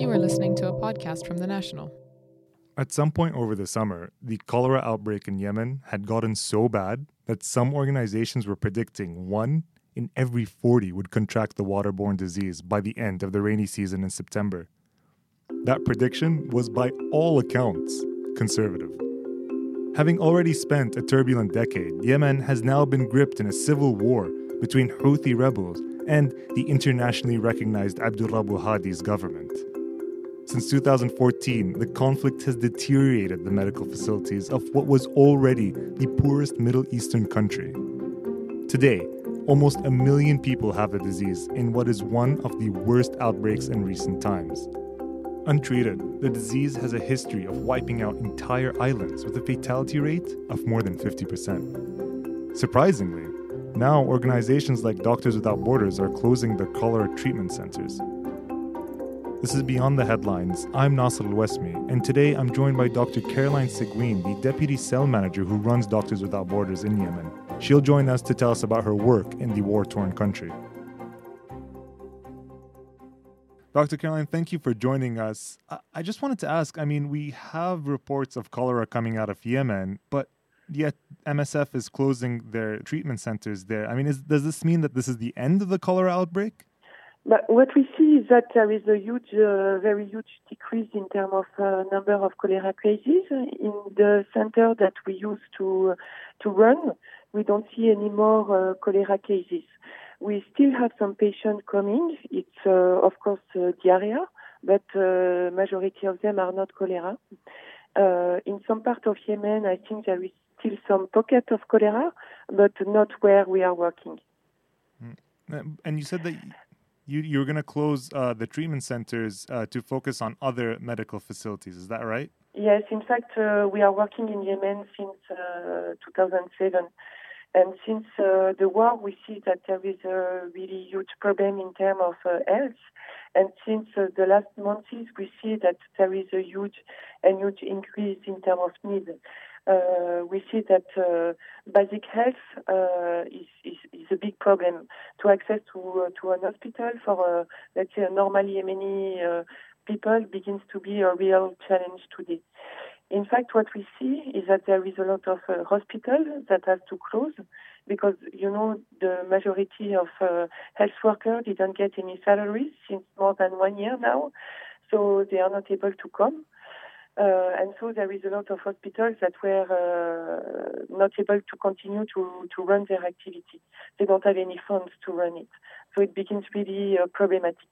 You are listening to a podcast from The National. At some point over the summer, the cholera outbreak in Yemen had gotten so bad that some organizations were predicting one in every 40 would contract the waterborne disease by the end of the rainy season in September. That prediction was, by all accounts, conservative. Having already spent a turbulent decade, Yemen has now been gripped in a civil war between Houthi rebels and the internationally recognized Abdul Rabbu Hadi's government. Since 2014, the conflict has deteriorated the medical facilities of what was already the poorest Middle Eastern country. Today, almost a million people have the disease in what is one of the worst outbreaks in recent times. Untreated, the disease has a history of wiping out entire islands with a fatality rate of more than 50%. Surprisingly, now organizations like Doctors Without Borders are closing their cholera treatment centers. This is Beyond the Headlines. I'm Nasser Al-Wasmi, and today I'm joined by Dr. Caroline Seguin, the Deputy Cell Manager who runs Doctors Without Borders in Yemen. She'll join us to tell us about her work in the war-torn country. Dr. Caroline, thank you for joining us. I just wanted to ask I mean, we have reports of cholera coming out of Yemen, but yet MSF is closing their treatment centers there. I mean, is, does this mean that this is the end of the cholera outbreak? But what we see is that there is a huge, uh, very huge decrease in terms of uh, number of cholera cases in the center that we used to to run. We don't see any more uh, cholera cases. We still have some patients coming. It's, uh, of course, uh, diarrhea, but uh, majority of them are not cholera. In some part of Yemen, I think there is still some pocket of cholera, but not where we are working. Mm. And you said that you, you're going to close uh, the treatment centers uh, to focus on other medical facilities. Is that right? Yes, in fact, we are working in Yemen since 2007. And since uh, the war, we see that there is a really huge problem in terms of uh, health. And since uh, the last months, we see that there is a huge and huge increase in terms of need. Uh, we see that uh, basic health uh, is, is, is, a big problem. To access to to an hospital for let's say a normal Yemeni people begins to be a real challenge today. In fact, what we see is that there is a lot of uh, hospitals that have to close because, you know, the majority of uh, health workers didn't get any salaries since more than one year now, so they are not able to come. Uh, and so there is a lot of hospitals that were uh, not able to continue to, to run their activity. They don't have any funds to run it. So it becomes really uh, problematic.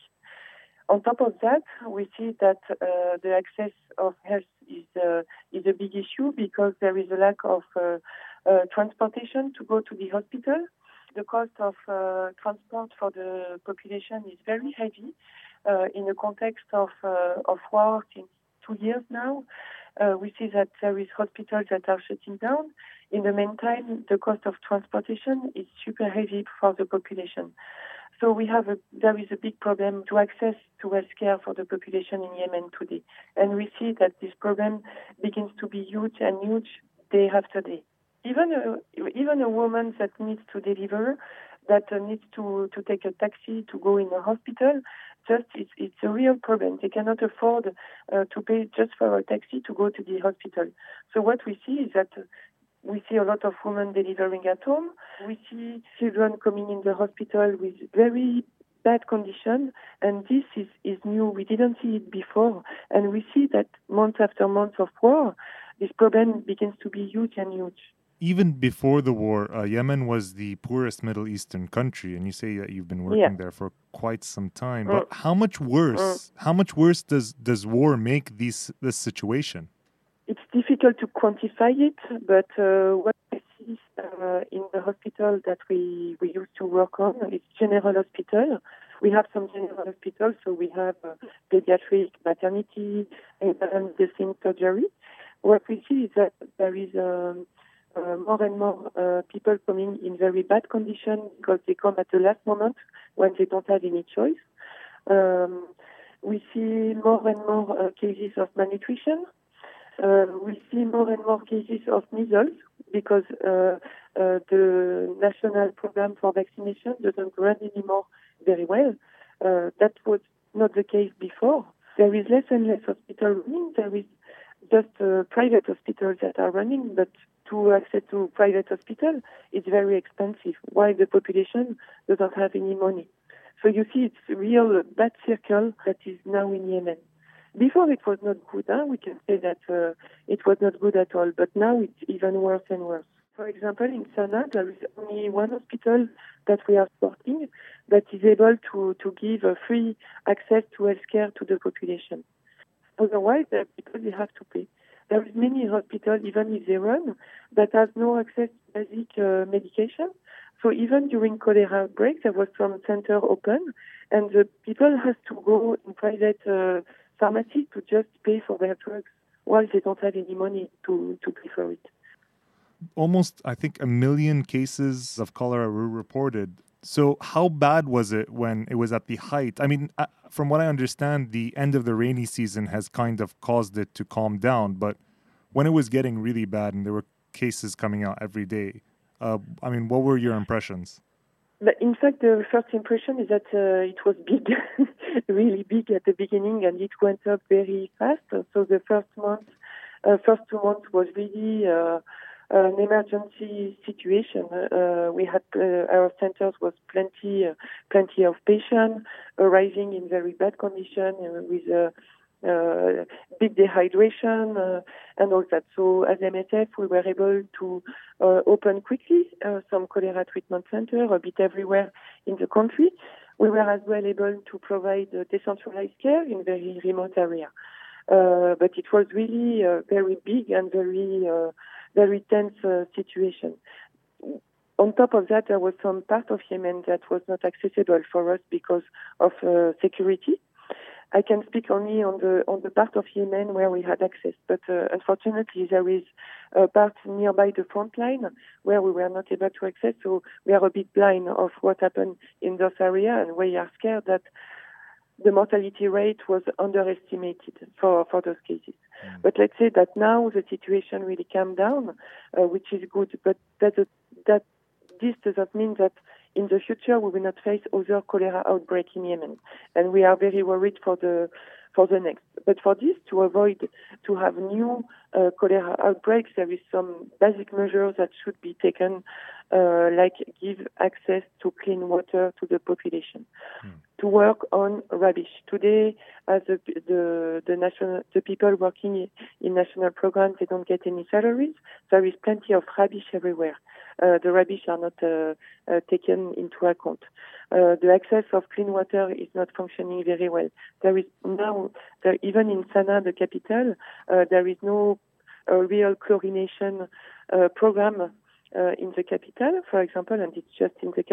On top of that, we see that uh, the access of health is uh, is a big issue because there is a lack of uh, transportation to go to the hospital. The cost of transport for the population is very heavy in the context of of war since two years now. we see that there is hospitals that are shutting down. In the meantime, the cost of transportation is super heavy for the population. So we have a, there is a big problem to access to healthcare for the population in Yemen today. And we see that this problem begins to be huge and huge day after day. Even a, even a woman that needs to deliver, that uh, needs to, to take a taxi to go in a hospital, just it's, it's a real problem. They cannot afford uh, to pay just for a taxi to go to the hospital. So what we see is that we see a lot of women delivering at home. We see children coming in the hospital with very bad condition, and this is, is new. We didn't see it before, and we see that month after month of war, this problem begins to be huge and huge. Even before the war, uh, Yemen was the poorest Middle Eastern country, and you say that you've been working yeah. there for quite some time. Mm. But how much worse? Mm. How much worse does does war make these this situation? It's difficult to quantify it, but uh, what I see uh, in the hospital that we, we used to work on is general hospital. We have some general hospitals, so we have uh, pediatric, maternity, and medicine surgery. What we see is that there is um, uh, more and more uh, people coming in very bad condition because they come at the last moment when they don't have any choice. Um, we see more and more uh, cases of malnutrition. Uh, we see more and more cases of measles because uh, uh, the national program for vaccination doesn't run anymore very well. that was not the case before. there is less and less hospital running. There is just uh, private hospitals that are running, but to access to private hospital, is very expensive, while the population doesn't have any money. So you see, it's a real bad circle that is now in Yemen. Before it was not good, huh? we can say that uh, it was not good at all, but now it's even worse and worse. For example, in Sana'a, there is only one hospital that we are supporting that is able to, to give a free access to healthcare to the population. Otherwise, the people they have to pay. There is many hospitals, even if they run, that has no access to basic uh, medication. So even during cholera outbreak, there was some center open, and the people has to go in private uh, pharmacy to just pay for their drugs, while they don't have any money to, to pay for it. Almost, I think, a million cases of cholera were reported so, how bad was it when it was at the height? I mean, uh, from what I understand, the end of the rainy season has kind of caused it to calm down. But when it was getting really bad and there were cases coming out every day, uh, I mean, what were your impressions? In fact, the first impression is that uh, it was big, really big at the beginning, and it went up very fast. So the first month, uh, first two months was really uh, an emergency situation. Uh, we had uh, our centers was plenty, uh, plenty of patients arriving in very bad condition uh, with uh, uh, big dehydration and all that. So as MSF, we were able to open quickly some cholera treatment center a bit everywhere in the country. We were as well able to provide decentralized care in very remote area. but it was really very big and very very tense uh, situation. On top of that, there was some part of Yemen that was not accessible for us because of uh, security. I can speak only on the on the part of Yemen where we had access, but uh, unfortunately there is a part nearby the front line where we were not able to access. So we are a bit blind of what happened in those areas, and we are scared that the mortality rate was underestimated for, for those cases. Mm. But let's say that now the situation really calmed down, uh, which is good. But that, that this does not mean that in the future we will not face other cholera outbreak in Yemen, and we are very worried for the for the next. But for this, to avoid to have new uh, cholera outbreaks, there is some basic measures that should be taken, uh, like give access to clean water to the population, hmm. to work on rubbish. Today, as the, the the national the people working in national programs, they don't get any salaries. There is plenty of rubbish everywhere. Uh, the rubbish are not uh, uh, taken into account. The access of clean water is not functioning very well. There is now, there, even in Sana'a, the capital, there is no real chlorination program uh, in the capital, for example, and it's just in the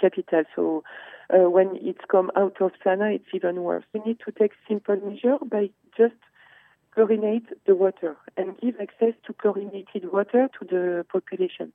capital. So uh, when it's come out of Sana'a, it's even worse. We need to take simple measures by just chlorinate the water and give access to chlorinated water to the population.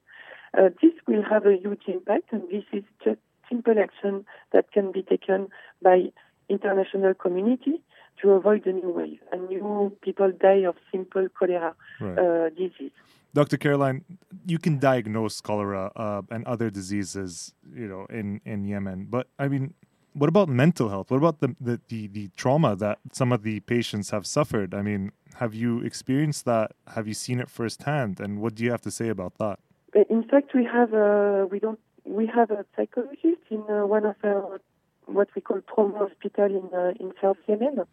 Uh, this will have a huge impact, and this is just simple action that can be taken by international community to avoid a new wave and new people die of simple cholera right. uh, disease. Dr. Caroline, you can diagnose cholera uh, and other diseases, you know, in, in Yemen. But I mean, what about mental health? What about the, the, the, the, trauma that some of the patients have suffered? I mean, have you experienced that? Have you seen it firsthand? And what do you have to say about that? In fact, we have a, we don't we have a psychologist in uh, one of our what we call trauma hospital in uh, in South Yemen.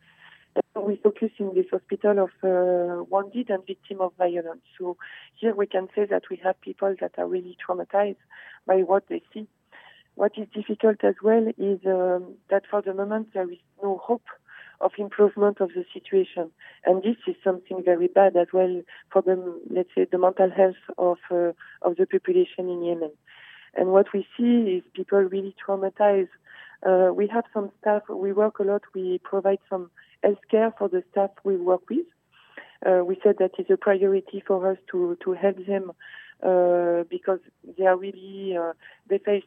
We focus in this hospital of uh, wounded and victim of violence. So here we can say that we have people that are really traumatized by what they see. What is difficult as well is um, that for the moment there is no hope of improvement of the situation. And this is something very bad as well for the, let's say, the mental health of, uh, of the population in Yemen. And what we see is people really traumatized. Uh, we have some staff, we work a lot, we provide some health care for the staff we work with. Uh, we said that it's a priority for us to, to help them uh, because they are really, uh, they face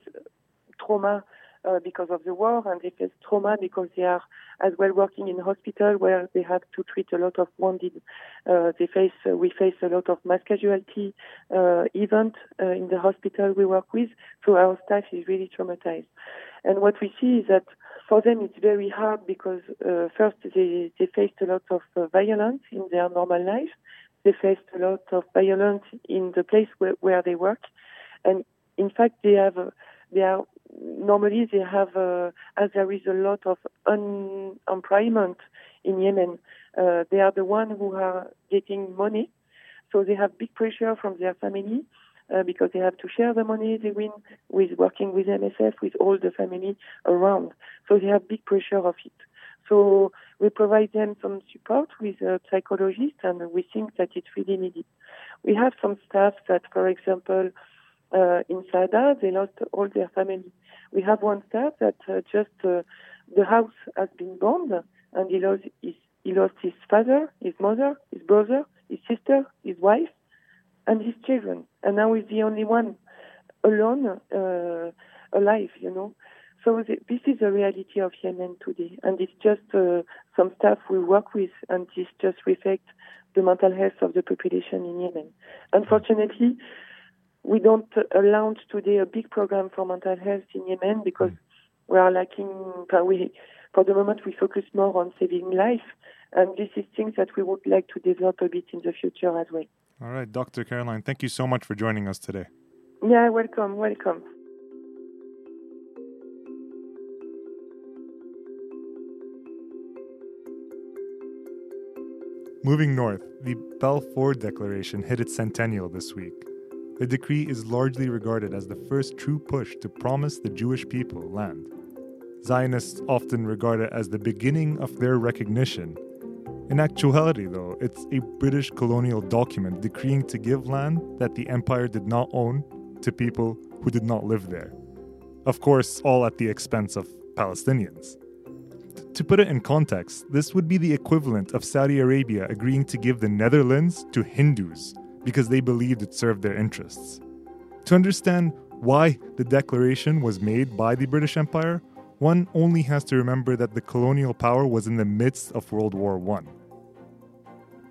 trauma uh, because of the war, and they face trauma because they are as well working in hospital where they have to treat a lot of wounded. Uh, they face uh, we face a lot of mass casualty uh, event uh, in the hospital we work with, so our staff is really traumatized. And what we see is that for them it's very hard because uh, first they, they faced a lot of uh, violence in their normal life. They faced a lot of violence in the place where, where they work, and in fact they have they are normally they have uh, as there is a lot of unemployment in Yemen. Uh, they are the ones who are getting money, so they have big pressure from their family uh, because they have to share the money they win with working with MSF, with all the family around. So they have big pressure of it. So we provide them some support with a psychologist, and we think that it's really needed. We have some staff that, for example, uh, in Saada, they lost all their family. We have one staff that uh, just uh, the house has been bombed, and he lost his he lost his father, his mother, his brother, his sister, his wife, and his children. And now he's the only one alone, uh, alive, you know. So the, this is the reality of Yemen today. And it's just uh, some stuff we work with, and this just reflects the mental health of the population in Yemen. Unfortunately, we don't uh, launch today a big program for mental health in Yemen because mm. we are lacking, we, for the moment, we focus more on saving life. And this is things that we would like to develop a bit in the future as well. All right, Dr. Caroline, thank you so much for joining us today. Yeah, welcome, welcome. Moving north, the Balfour Declaration hit its centennial this week. The decree is largely regarded as the first true push to promise the Jewish people land. Zionists often regard it as the beginning of their recognition in actuality, though, it's a British colonial document decreeing to give land that the empire did not own to people who did not live there. Of course, all at the expense of Palestinians. To put it in context, this would be the equivalent of Saudi Arabia agreeing to give the Netherlands to Hindus because they believed it served their interests. To understand why the declaration was made by the British Empire, one only has to remember that the colonial power was in the midst of World War I.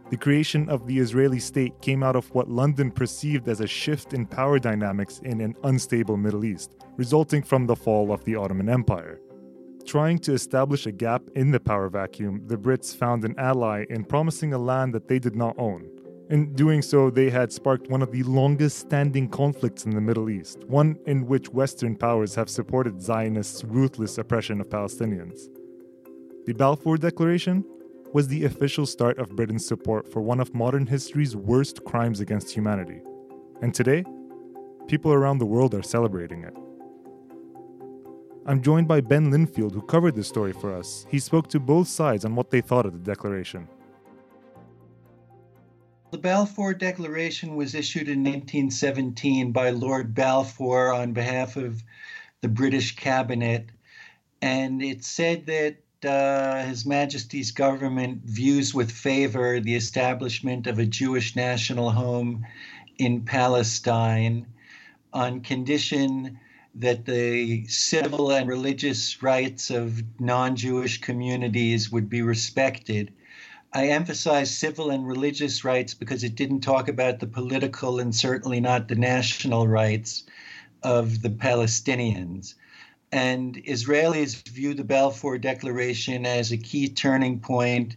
The creation of the Israeli state came out of what London perceived as a shift in power dynamics in an unstable Middle East, resulting from the fall of the Ottoman Empire. Trying to establish a gap in the power vacuum, the Brits found an ally in promising a land that they did not own, in doing so, they had sparked one of the longest standing conflicts in the Middle East, one in which Western powers have supported Zionists' ruthless oppression of Palestinians. The Balfour Declaration was the official start of Britain's support for one of modern history's worst crimes against humanity. And today, people around the world are celebrating it. I'm joined by Ben Lynfield, who covered this story for us. He spoke to both sides on what they thought of the declaration. The Balfour Declaration was issued in 1917 by Lord Balfour on behalf of the British cabinet, and it said that uh, His Majesty's government views with favor the establishment of a Jewish national home in Palestine on condition that the civil and religious rights of non Jewish communities would be respected. I emphasize civil and religious rights because it didn't talk about the political and certainly not the national rights of the Palestinians. And Israelis view the Balfour Declaration as a key turning point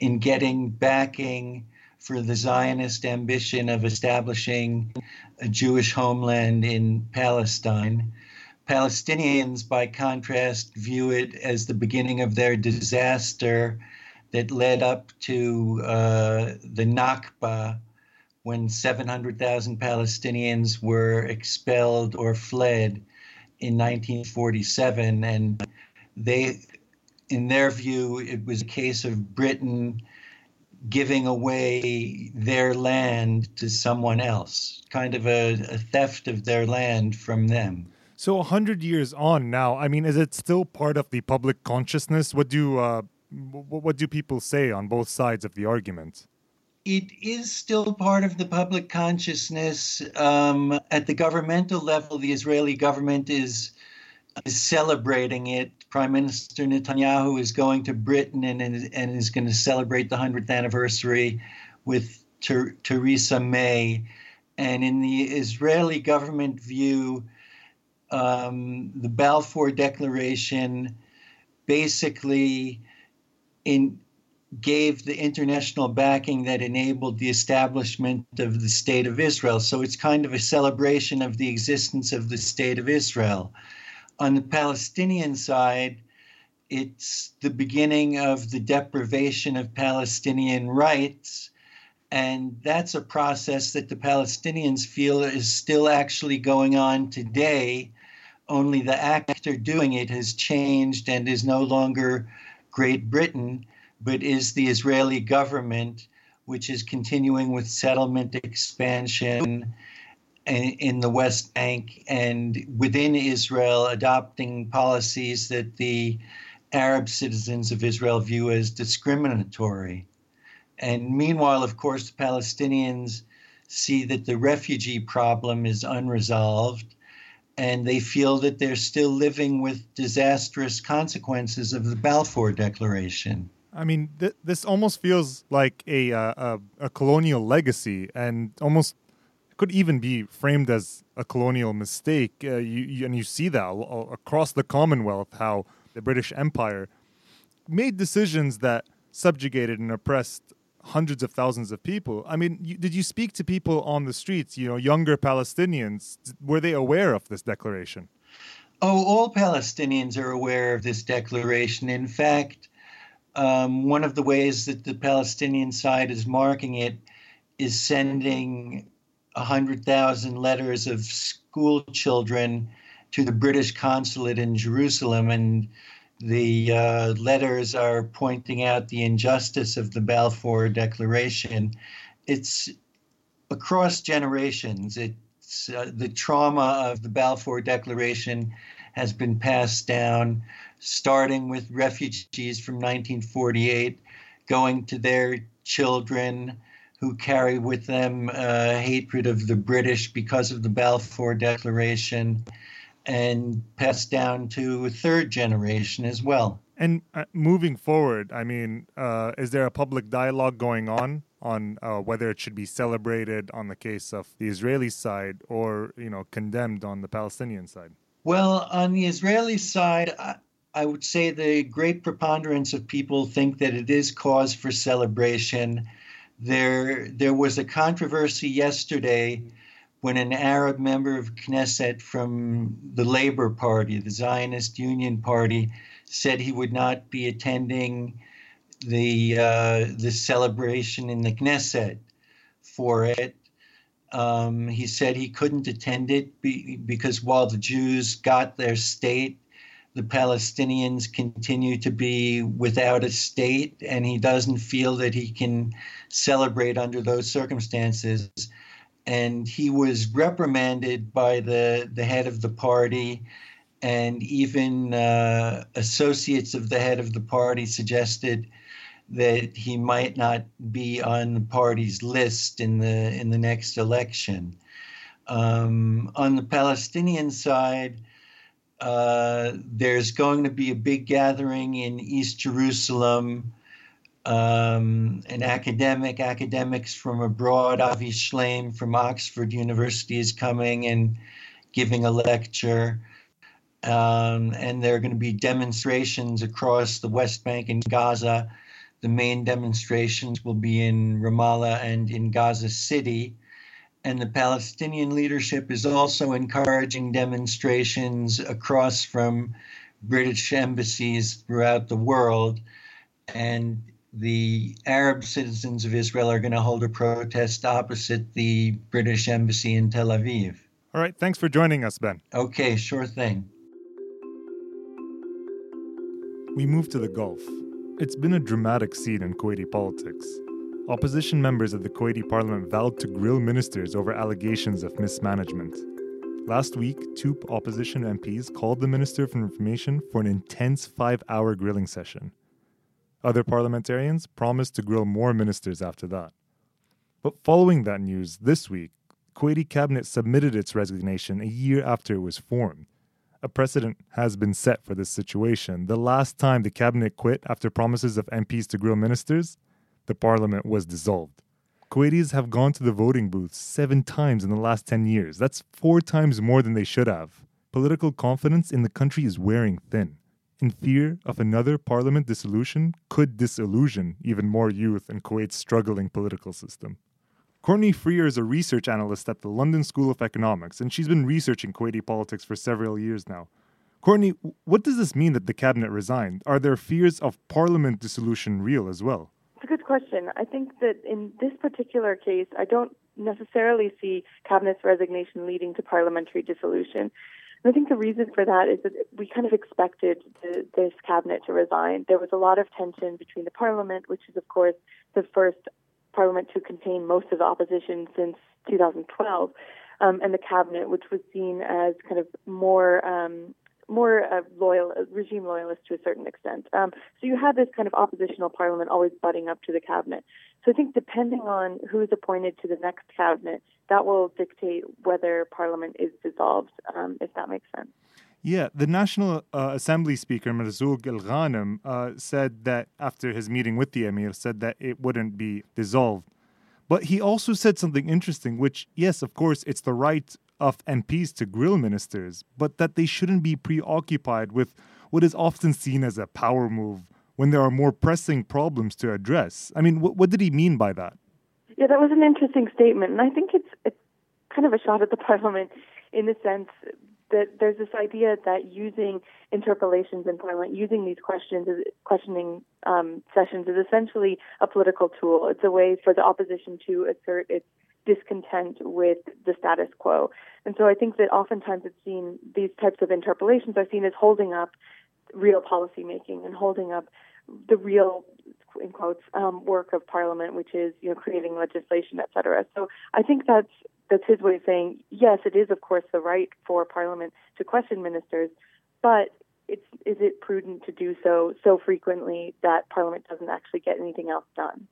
in getting backing for the Zionist ambition of establishing a Jewish homeland in Palestine. Palestinians, by contrast, view it as the beginning of their disaster that led up to uh, the Nakba when 700,000 Palestinians were expelled or fled in 1947. And they, in their view, it was a case of Britain giving away their land to someone else, kind of a, a theft of their land from them. So, 100 years on now, I mean, is it still part of the public consciousness? What do uh, what do people say on both sides of the argument? It is still part of the public consciousness. Um, at the governmental level, the Israeli government is, is celebrating it. Prime Minister Netanyahu is going to Britain and, and is going to celebrate the 100th anniversary with Ter- Theresa May. And in the Israeli government view, um, the Balfour Declaration basically in gave the international backing that enabled the establishment of the state of Israel. So it's kind of a celebration of the existence of the state of Israel. On the Palestinian side, it's the beginning of the deprivation of Palestinian rights. And that's a process that the Palestinians feel is still actually going on today, only the actor doing it has changed and is no longer Great Britain but is the Israeli government, which is continuing with settlement expansion in the West Bank and within Israel, adopting policies that the Arab citizens of Israel view as discriminatory. And meanwhile, of course, the Palestinians see that the refugee problem is unresolved and they feel that they're still living with disastrous consequences of the Balfour Declaration. I mean, th- this almost feels like a, uh, a, a colonial legacy, and almost could even be framed as a colonial mistake. Uh, you, you, and you see that across the Commonwealth, how the British Empire made decisions that subjugated and oppressed hundreds of thousands of people. I mean, you, did you speak to people on the streets? You know, younger Palestinians. Were they aware of this declaration? Oh, all Palestinians are aware of this declaration. In fact, um, one of the ways that the Palestinian side is marking it is sending 100,000 letters of school children to the British consulate in Jerusalem. And the uh, letters are pointing out the injustice of the Balfour Declaration. It's across generations. It's uh, the trauma of the Balfour Declaration has been passed down starting with refugees from 1948, going to their children who carry with them uh, hatred of the British because of the Balfour Declaration, and passed down to a third generation as well. And uh, moving forward, I mean, uh, is there a public dialogue going on on uh, whether it should be celebrated on the case of the Israeli side or you know condemned on the Palestinian side? Well, on the Israeli side, I would say the great preponderance of people think that it is cause for celebration. There, there was a controversy yesterday when an Arab member of Knesset from the Labor Party, the Zionist Union Party, said he would not be attending the uh, the celebration in the Knesset for it. Um, he said he couldn't attend it be, because while the Jews got their state, the Palestinians continue to be without a state, and he doesn't feel that he can celebrate under those circumstances. And he was reprimanded by the, the head of the party, and even uh, associates of the head of the party suggested that he might not be on the party's list in the in the next election. Um, on the Palestinian side, uh, there's going to be a big gathering in East Jerusalem. Um, an academic, academics from abroad, Avi Shlaim from Oxford University is coming and giving a lecture. Um, and there are going to be demonstrations across the West Bank and Gaza. The main demonstrations will be in Ramallah and in Gaza City and the Palestinian leadership is also encouraging demonstrations across from British embassies throughout the world. And the Arab citizens of Israel are going to hold a protest opposite the British embassy in Tel Aviv. All right. Thanks for joining us, Ben. Okay, sure thing. We move to the Gulf. It's been a dramatic scene in Kuwaiti politics. Opposition members of the Kuwaiti parliament vowed to grill ministers over allegations of mismanagement. Last week, two opposition MPs called the Minister for Information for an intense five hour grilling session. Other parliamentarians promised to grill more ministers after that. But following that news, this week, Kuwaiti cabinet submitted its resignation a year after it was formed. A precedent has been set for this situation. The last time the cabinet quit after promises of MPs to grill ministers the parliament was dissolved. Kuwaitis have gone to the voting booths seven times in the last 10 years. That's four times more than they should have. Political confidence in the country is wearing thin. In fear of another parliament dissolution could disillusion even more youth in Kuwait's struggling political system. Courtney Freer is a research analyst at the London School of Economics, and she's been researching Kuwaiti politics for several years now. Courtney, what does this mean that the cabinet resigned? Are there fears of parliament dissolution real as well? It's a good question. I think that in this particular case, I don't necessarily see cabinet's resignation leading to parliamentary dissolution. And I think the reason for that is that we kind of expected the, this cabinet to resign. There was a lot of tension between the parliament, which is, of course, the first parliament to contain most of the opposition since 2012, um, and the cabinet, which was seen as kind of more um, more uh, loyal, uh, regime loyalist to a certain extent. Um, so you had this kind of oppositional parliament always butting up to the cabinet. So I think depending on who's appointed to the next cabinet, that will dictate whether parliament is dissolved, um, if that makes sense. Yeah, the National uh, Assembly Speaker Marzouk Al Ghanem uh, said that after his meeting with the Emir, said that it wouldn't be dissolved. But he also said something interesting, which, yes, of course, it's the right of MPs to grill ministers, but that they shouldn't be preoccupied with what is often seen as a power move when there are more pressing problems to address. I mean, what, what did he mean by that? Yeah, that was an interesting statement, and I think it's kind of a shot at the parliament in the sense that there's this idea that using interpellations in parliament, using these questions, questioning um, sessions, is essentially a political tool. It's a way for the opposition to assert its discontent with the status quo. And so I think that oftentimes it's seen these types of interpellations are seen as holding up real policy making and holding up the real in quotes um, work of parliament, which is you know creating legislation, et cetera. So I think that's that's his way of saying yes, it is of course the right for parliament to question ministers, but it's is it prudent to do so so frequently that parliament doesn't actually get anything else done?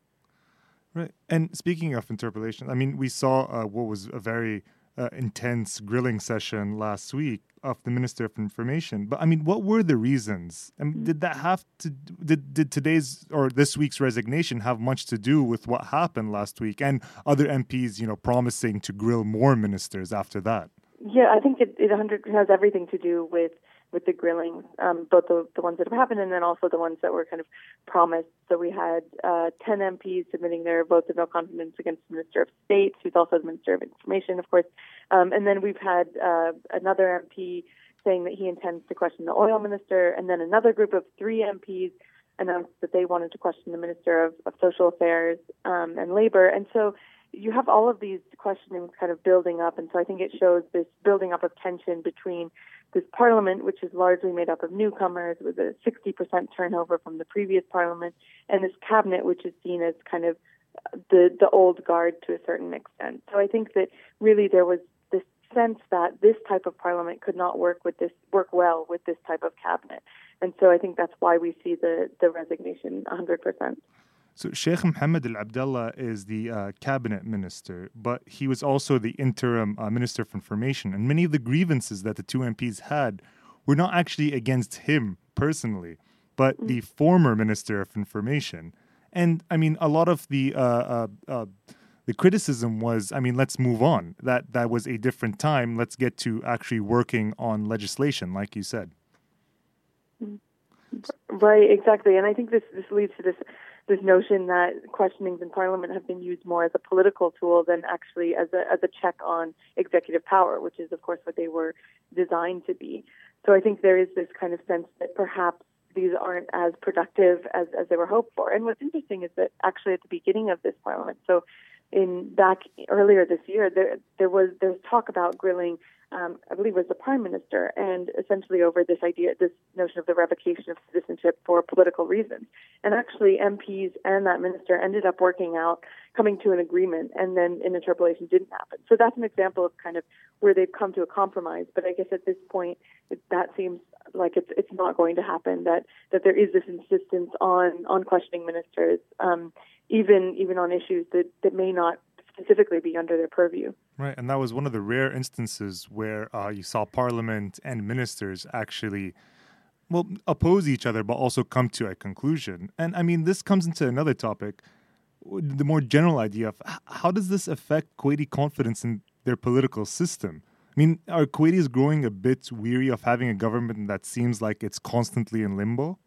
Right. And speaking of interpellation, I mean, we saw uh, what was a very uh, intense grilling session last week of the Minister of Information. But I mean, what were the reasons? I mean, did that have to did did today's or this week's resignation have much to do with what happened last week and other MPs, you know, promising to grill more ministers after that? Yeah, I think it, it has everything to do with with the grilling, um, both the, the ones that have happened and then also the ones that were kind of promised. So we had uh, 10 MPs submitting their votes of no confidence against the Minister of State, who's also the Minister of Information, of course. Um, and then we've had uh, another MP saying that he intends to question the oil minister, and then another group of three MPs announced that they wanted to question the Minister of, of Social Affairs um, and Labor. And so you have all of these questionings kind of building up, and so I think it shows this building up of tension between this parliament, which is largely made up of newcomers, with a 60% turnover from the previous parliament, and this cabinet, which is seen as kind of the the old guard to a certain extent. So I think that really there was this sense that this type of parliament could not work with this work well with this type of cabinet, and so I think that's why we see the the resignation 100 percent. So Sheikh Mohammed Al Abdallah is the uh, cabinet minister, but he was also the interim uh, minister for information. And many of the grievances that the two MPs had were not actually against him personally, but mm. the former minister of information. And I mean, a lot of the uh, uh, uh, the criticism was, I mean, let's move on. That that was a different time. Let's get to actually working on legislation, like you said. Mm. Right, exactly. And I think this this leads to this this notion that questionings in Parliament have been used more as a political tool than actually as a as a check on executive power, which is of course what they were designed to be. So I think there is this kind of sense that perhaps these aren't as productive as, as they were hoped for. And what's interesting is that actually at the beginning of this Parliament, so in back earlier this year, there there was there was talk about grilling um, I believe was the prime minister, and essentially over this idea, this notion of the revocation of citizenship for political reasons. And actually, MPs and that minister ended up working out, coming to an agreement, and then an interpellation didn't happen. So that's an example of kind of where they've come to a compromise. But I guess at this point, it, that seems like it's it's not going to happen. That that there is this insistence on on questioning ministers, um, even even on issues that that may not specifically be under their purview. Right, and that was one of the rare instances where uh, you saw Parliament and ministers actually, well, oppose each other, but also come to a conclusion. And I mean, this comes into another topic, the more general idea of how does this affect Kuwaiti confidence in their political system? I mean, are Kuwaitis growing a bit weary of having a government that seems like it's constantly in limbo?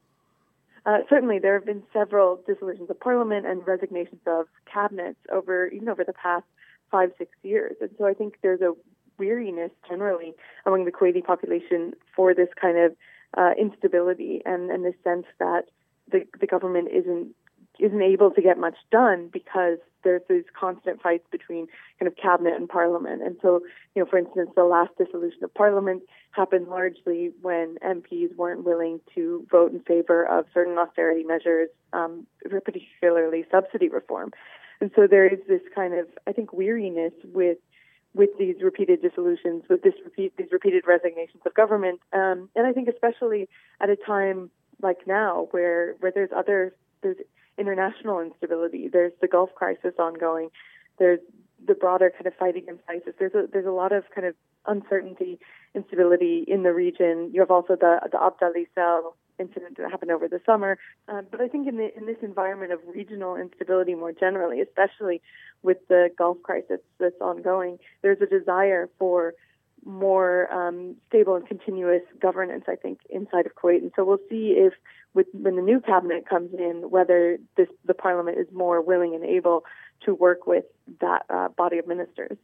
Uh, certainly, there have been several dissolutions of parliament and resignations of cabinets over even over the past five, six years. And so I think there's a weariness generally among the Kuwaiti population for this kind of uh, instability and, and the sense that the, the government isn't isn't able to get much done because there's these constant fights between kind of cabinet and parliament. And so, you know, for instance, the last dissolution of parliament happened largely when MPs weren't willing to vote in favor of certain austerity measures, um, particularly subsidy reform. And so there is this kind of, I think, weariness with with these repeated dissolutions, with this repeat, these repeated resignations of government, um, and I think especially at a time like now, where where there's other there's international instability, there's the Gulf crisis ongoing, there's the broader kind of fight against ISIS. There's a there's a lot of kind of uncertainty, instability in the region. You have also the the Abdali cell incident that happened over the summer. Um, but I think in, the, in this environment of regional instability more generally, especially with the Gulf crisis that's ongoing, there's a desire for more um, stable and continuous governance, I think, inside of Kuwait. And so we'll see if, with, when the new cabinet comes in, whether this, the parliament is more willing and able to work with that uh, body of ministers.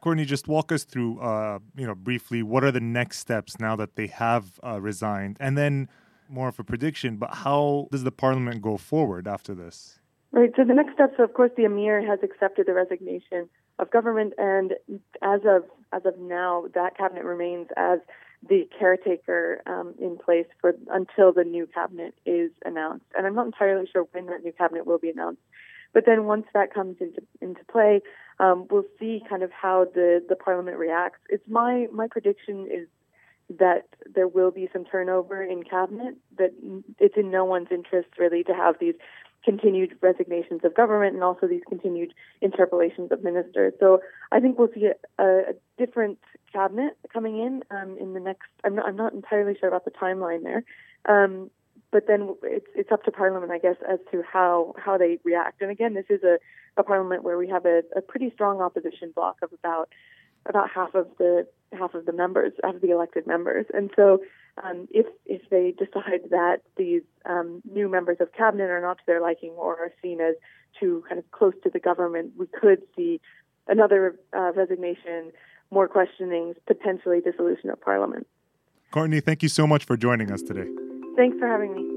Courtney, just walk us through, uh, you know, briefly, what are the next steps now that they have uh, resigned, and then more of a prediction, but how does the parliament go forward after this? Right. So the next steps, of course, the emir has accepted the resignation of government, and as of as of now, that cabinet remains as the caretaker um, in place for until the new cabinet is announced. And I'm not entirely sure when that new cabinet will be announced. But then once that comes into into play, um, we'll see kind of how the the parliament reacts. It's my my prediction is that there will be some turnover in cabinet, that it's in no one's interest really to have these continued resignations of government and also these continued interpellations of ministers. So I think we'll see a, a different cabinet coming in um, in the next. I'm not, I'm not entirely sure about the timeline there, um, but then it's it's up to Parliament, I guess, as to how how they react. And again, this is a, a Parliament where we have a, a pretty strong opposition bloc of about about half of the half of the members, half of the elected members. And so, um, if if they decide that these um, new members of cabinet are not to their liking or are seen as too kind of close to the government, we could see another uh, resignation, more questionings, potentially dissolution of parliament. Courtney, thank you so much for joining us today. Thanks for having me.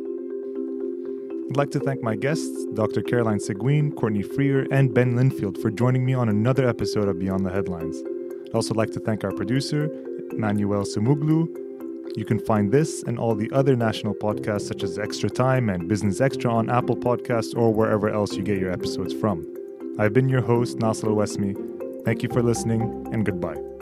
I'd like to thank my guests, Dr. Caroline Seguin, Courtney Freer, and Ben Lynfield, for joining me on another episode of Beyond the Headlines. I'd also like to thank our producer, Manuel Sumuglu. You can find this and all the other national podcasts, such as Extra Time and Business Extra, on Apple Podcasts or wherever else you get your episodes from. I've been your host, Nasser Wasmi. Thank you for listening, and goodbye.